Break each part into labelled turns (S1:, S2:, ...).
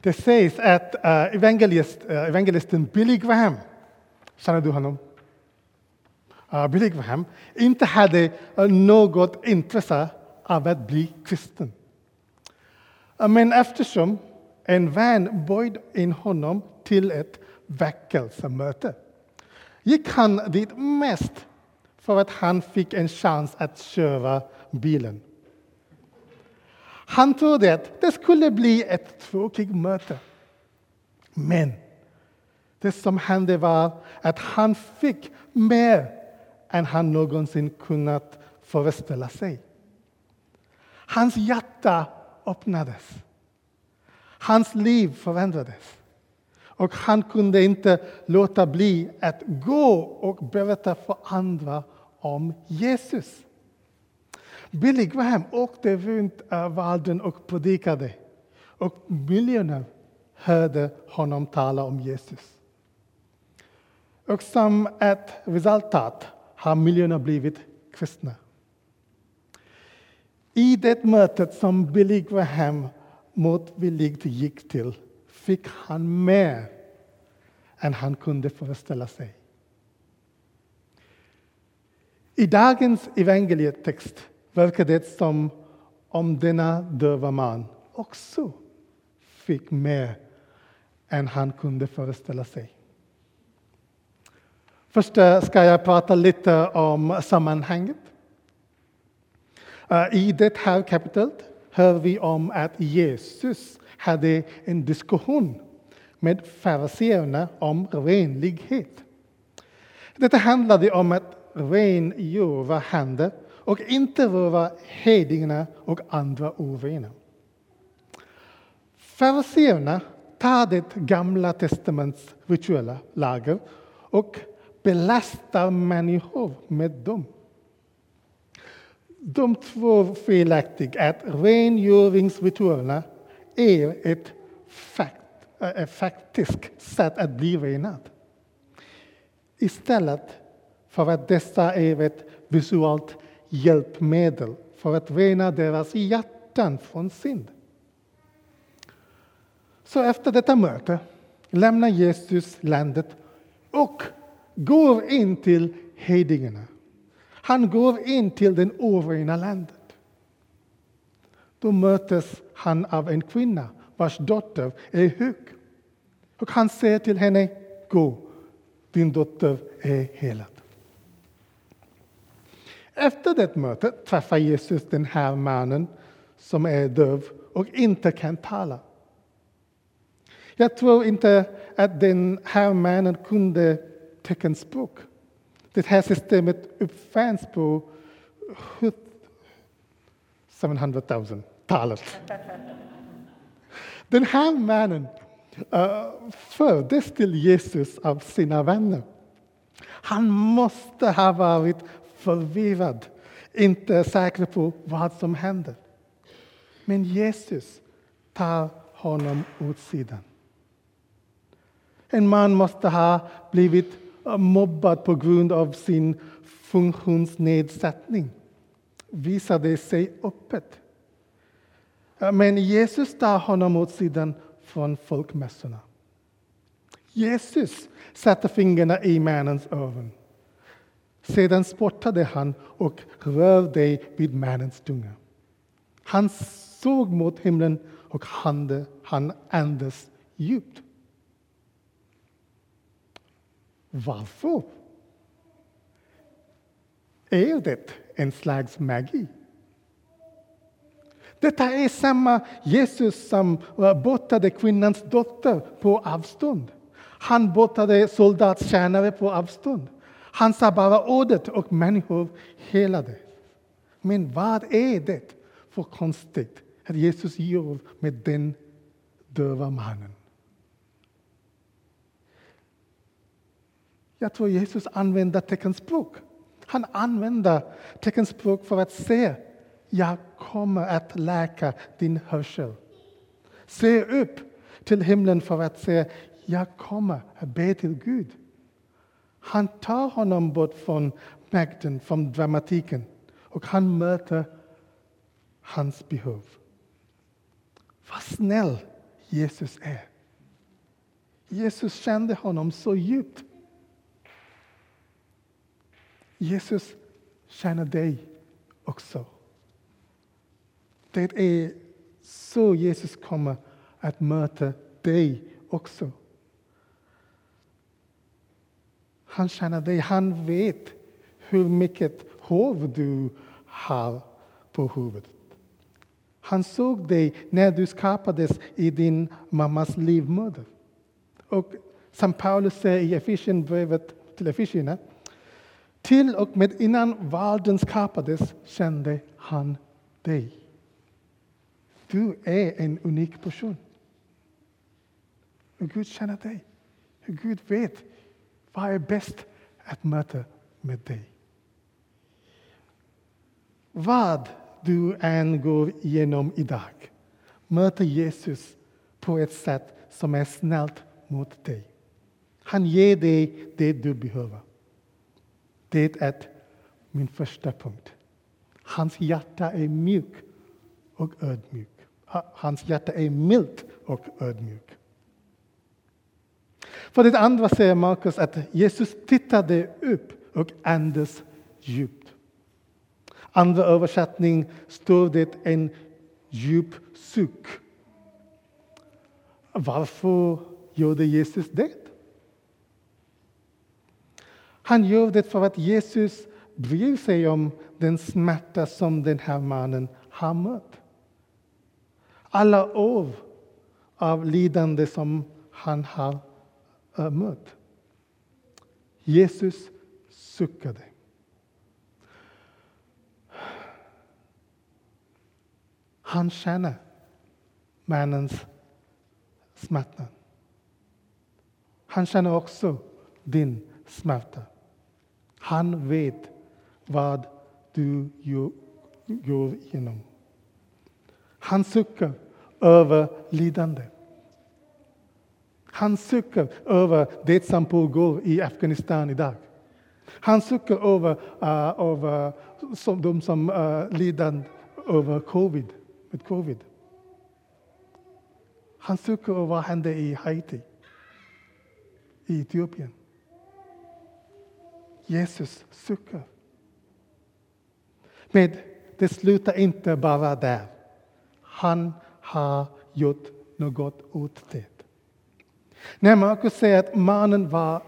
S1: Det sägs att eh, evangelist, eh, evangelisten Billy Graham, känner du honom? Eh, Billy Graham inte hade något intresse av att bli kristen. Men eftersom en vän bjöd in honom till ett väckelsemöte gick han dit mest för att han fick en chans att köra bilen. Han trodde att det skulle bli ett tråkigt möte. Men det som hände var att han fick mer än han någonsin kunnat föreställa sig. Hans hjärta öppnades. Hans liv förändrades. Och han kunde inte låta bli att gå och berätta för andra om Jesus. Billy Graham åkte runt eh, världen och predikade. Och miljoner hörde honom tala om Jesus. Och som ett resultat har miljoner blivit kristna. I det mötet som Billy Graham motvilligt gick till fick han mer än han kunde föreställa sig. I dagens evangelietext verkar det som om denna döva man också fick mer än han kunde föreställa sig. Först eh, ska jag prata lite om sammanhanget. Eh, I det här kapitlet hör vi om att Jesus hade en diskussion med fariseerna om renlighet. Detta handlade om att rengöra händer och inte röra hedningarna och andra ovänner. Fariséerna tar det gamla testamentets rituella lagar och belastar människor med dem. De tror felaktigt att rengöringsritualerna är ett, fakt, ett faktiskt sätt att bli renad. Istället för att dessa är ett visuellt hjälpmedel för att rena deras hjärtan från synd. Så efter detta möte lämnar Jesus landet och går in till hedningarna. Han går in till det orena landet. Då mötes han av en kvinna vars dotter är hög Och han säger till henne, gå, din dotter är helad. Efter det mötet träffar Jesus den här mannen som är döv och inte kan tala. Jag tror inte att den här mannen kunde teckenspråk. Det här systemet uppfanns på 700-talet. Den här mannen eh, uh, fördes till Jesus av sina vänner. Han måste ha varit förvirrad, inte säker på vad som händer. Men Jesus tar honom åt sidan. En man måste ha blivit mobbad på grund av sin funktionsnedsättning. Visade sig öppet. Men Jesus tar honom åt sidan från folkmässorna. Jesus sätter fingrarna i mannens öron. Sedan spottade han och rörde vid mannens tunga. Han såg mot himlen och han, han andades djupt. Varför? Är det en slags magi? Detta är samma Jesus som eh, botade kvinnans dotter på avstånd. Han botade soldatstjänare på avstånd. Han sa bara ordet och människor helade. Men vad är det för konstigt att Jesus gör med den döva mannen? Jag tror Jesus använder teckenspråk. Han använder teckenspråk för att säga jag kommer att läka din hörsel. Se upp till himlen för att säga jag kommer att be till Gud. Han tar honom bort från makten, från dramatiken och han möter hans behov. Vad snäll Jesus är. Jesus kände honom så djupt. Jesus känner dig också. Det är så Jesus kommer att möta dig också. Han känner dig, han vet hur mycket hår du har på huvudet. Han såg dig när du skapades i din mammas livmoder. Och som Paulus säger i Efesierbrevet till Efesierna, till och med innan världen skapades kände han dig. Du är en unik person. Och Gud känner dig. Och Gud vet vad är bäst att möta med dig. Vad du än går igenom idag, möter Jesus på ett sätt som är snällt mot dig. Han ger dig det du behöver. Det är min första punkt. Hans hjärta är mjuk och ödmjuk. Hans hjärta är milt och ödmjuk. För det andra säger Markus att Jesus tittade upp och andades djupt. Andra översättning står det en djup suck. Varför gjorde Jesus det? Han gör det för att Jesus bryr sig om den smärta som den här mannen har mött. Alla år av lidande som han har mött. Jesus suckade. Han känner mannens smärta. Han känner också din smärta. Han vet vad du går igenom. Han suckar över lidande. Han suckar över det som pågår i Afghanistan idag. Han suckar över, uh, över som, de som uh, lider över covid, med covid. Han suckar över vad hände i Haiti, i Etiopien. Jesus suckar. Men det slutar inte bara där. Han har gjort något åt det. När Markus säger att mannen var,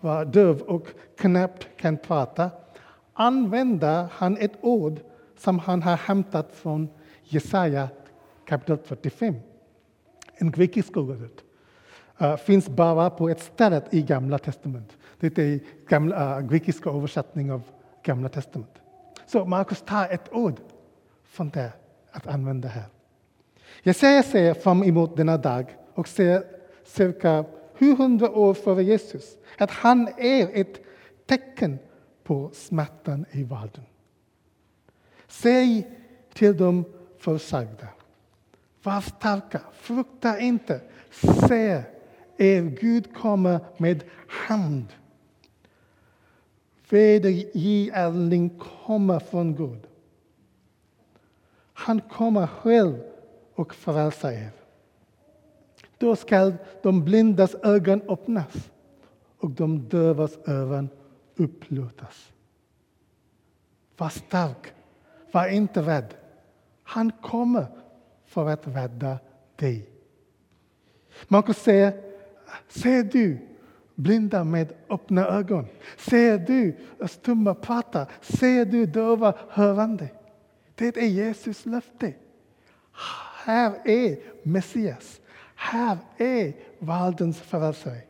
S1: var döv och knappt kan prata använder han ett ord som han har hämtat från Jesaja kapitel 45. En grekisk ordet. Uh, finns bara på ett ställe i Gamla testamentet. Det är gamla, uh, grekiska översättning av Gamla testamentet. Så Markus tar ett ord från det att använda här. Jesaja säger fram emot denna dag och säger cirka 700 år före Jesus att han är ett tecken på smärtan i världen. Säg till de försagda, var starka, frukta inte. Se, er Gud kommer med hand. Vedergärning kommer från Gud. Han kommer själv och frälsa er. Då skall de blindas ögon öppnas och de dövas öron upplåtas. Var stark, var inte rädd. Han kommer för att rädda dig. Markus säger, ser du blinda med öppna ögon? Ser du stumma prata? Ser du döva hörande? Det är Jesus löfte. Här är Messias. Här är världens frälsare.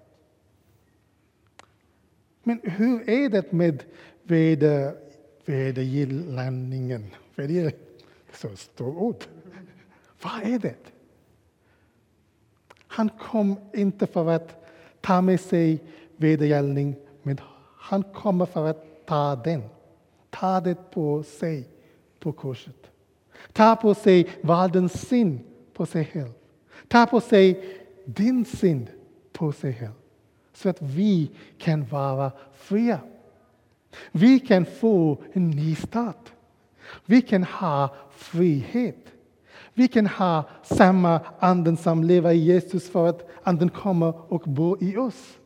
S1: Men hur är det med veder, vedergillningen? Veder, så stort ord. Vad är det? Han kom inte för att ta med sig vedergällning, men han kommer för att ta den. Ta det på sig på korset. Ta på sig världens synd på sig själv. Ta på sig din synd på sig själv. Så att vi kan vara fria. Vi kan få en ny start. Vi kan ha frihet. Vi kan ha samma anden som lever i Jesus för att anden kommer och bor i oss.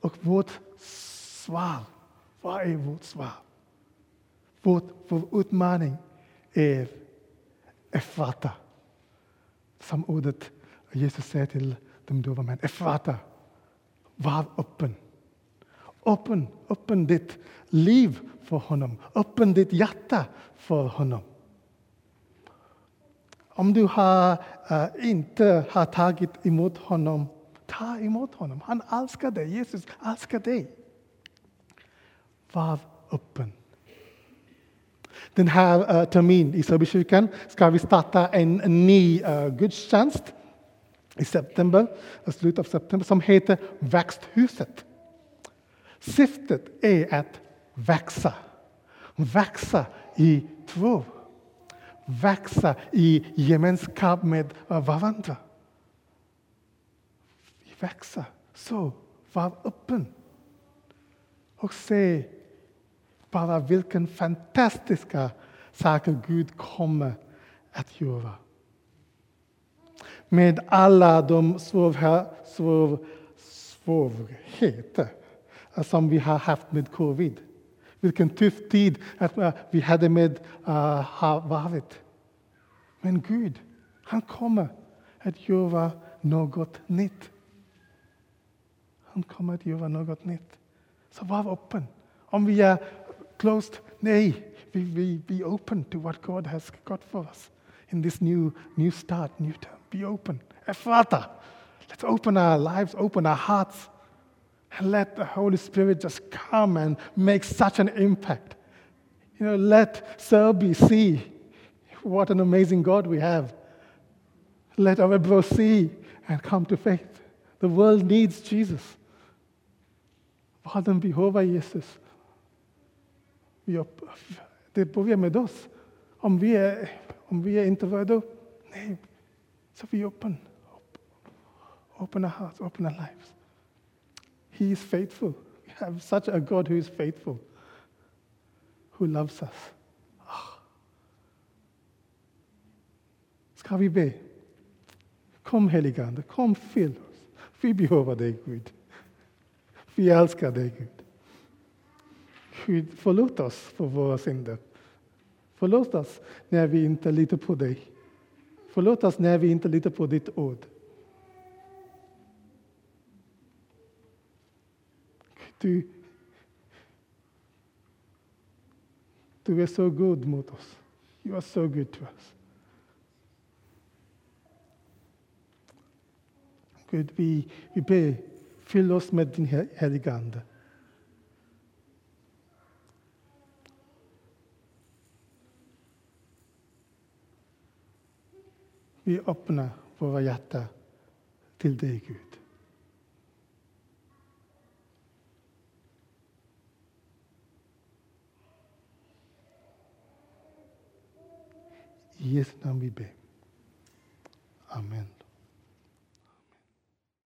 S1: Och vårt svar, vad är vårt svar? Vårt, vår utmaning är att fatta som ordet Jesus säger till de döva män. Efrata, var öppen. Öppen, öppen ditt liv för honom. Öppen ditt hjärta för honom. Om du har, äh, inte har tagit emot honom, ta emot honom. Han älskar dig. Jesus älskar dig. Var öppen. Den här eh, uh, terminen i Sörbykyrkan ska vi starta en, ny uh, gudstjänst i september, i slutet av september, som heter Växthuset. Syftet är att växa. Växa i tro. Växa i gemenskap med eh, varandra. Växa. Så, var öppen. Och se bara vilken fantastiska saker Gud kommer att göra. Med alla de svårigheter som vi har haft med covid. Vilken tuff tid att eh, vi hade med eh, uh, har varit. Men Gud, han kommer att göra något nytt. Han kommer att göra något nytt. Så var öppen. Om vi är closed, Nay, we, vi be open to what God has got for us in this new, new start, new term. Be open. Eh, Father, let's open our lives, open our hearts. And let the Holy Spirit just come and make such an impact. You know, let Selby see what an amazing God we have. Let our bro see and come to faith. The world needs Jesus. Vad den behöver Jesus. Det börjar med oss. Om vi är, om vi är redo, nej, så vi open. Open our hearts, open our lives. He is faithful. We have such a God who is faithful, who loves us. Oh. Ska vi be? Kom heligande, kom fyll oss. Vi behöver dig Gud. Vi älskar dig Gud. Gud, förlåt oss för våra synder. Förlåt oss när vi inte litar på dig. Förlåt oss när vi inte litar på ditt ord. Du, du är så god mot oss. You are so good to us. Gud, vi, vi ber, fyll oss med din heliga Ande. Vi öppnar våra hjärtan till dig, Gud. I Jesu namn vi ber. Amen.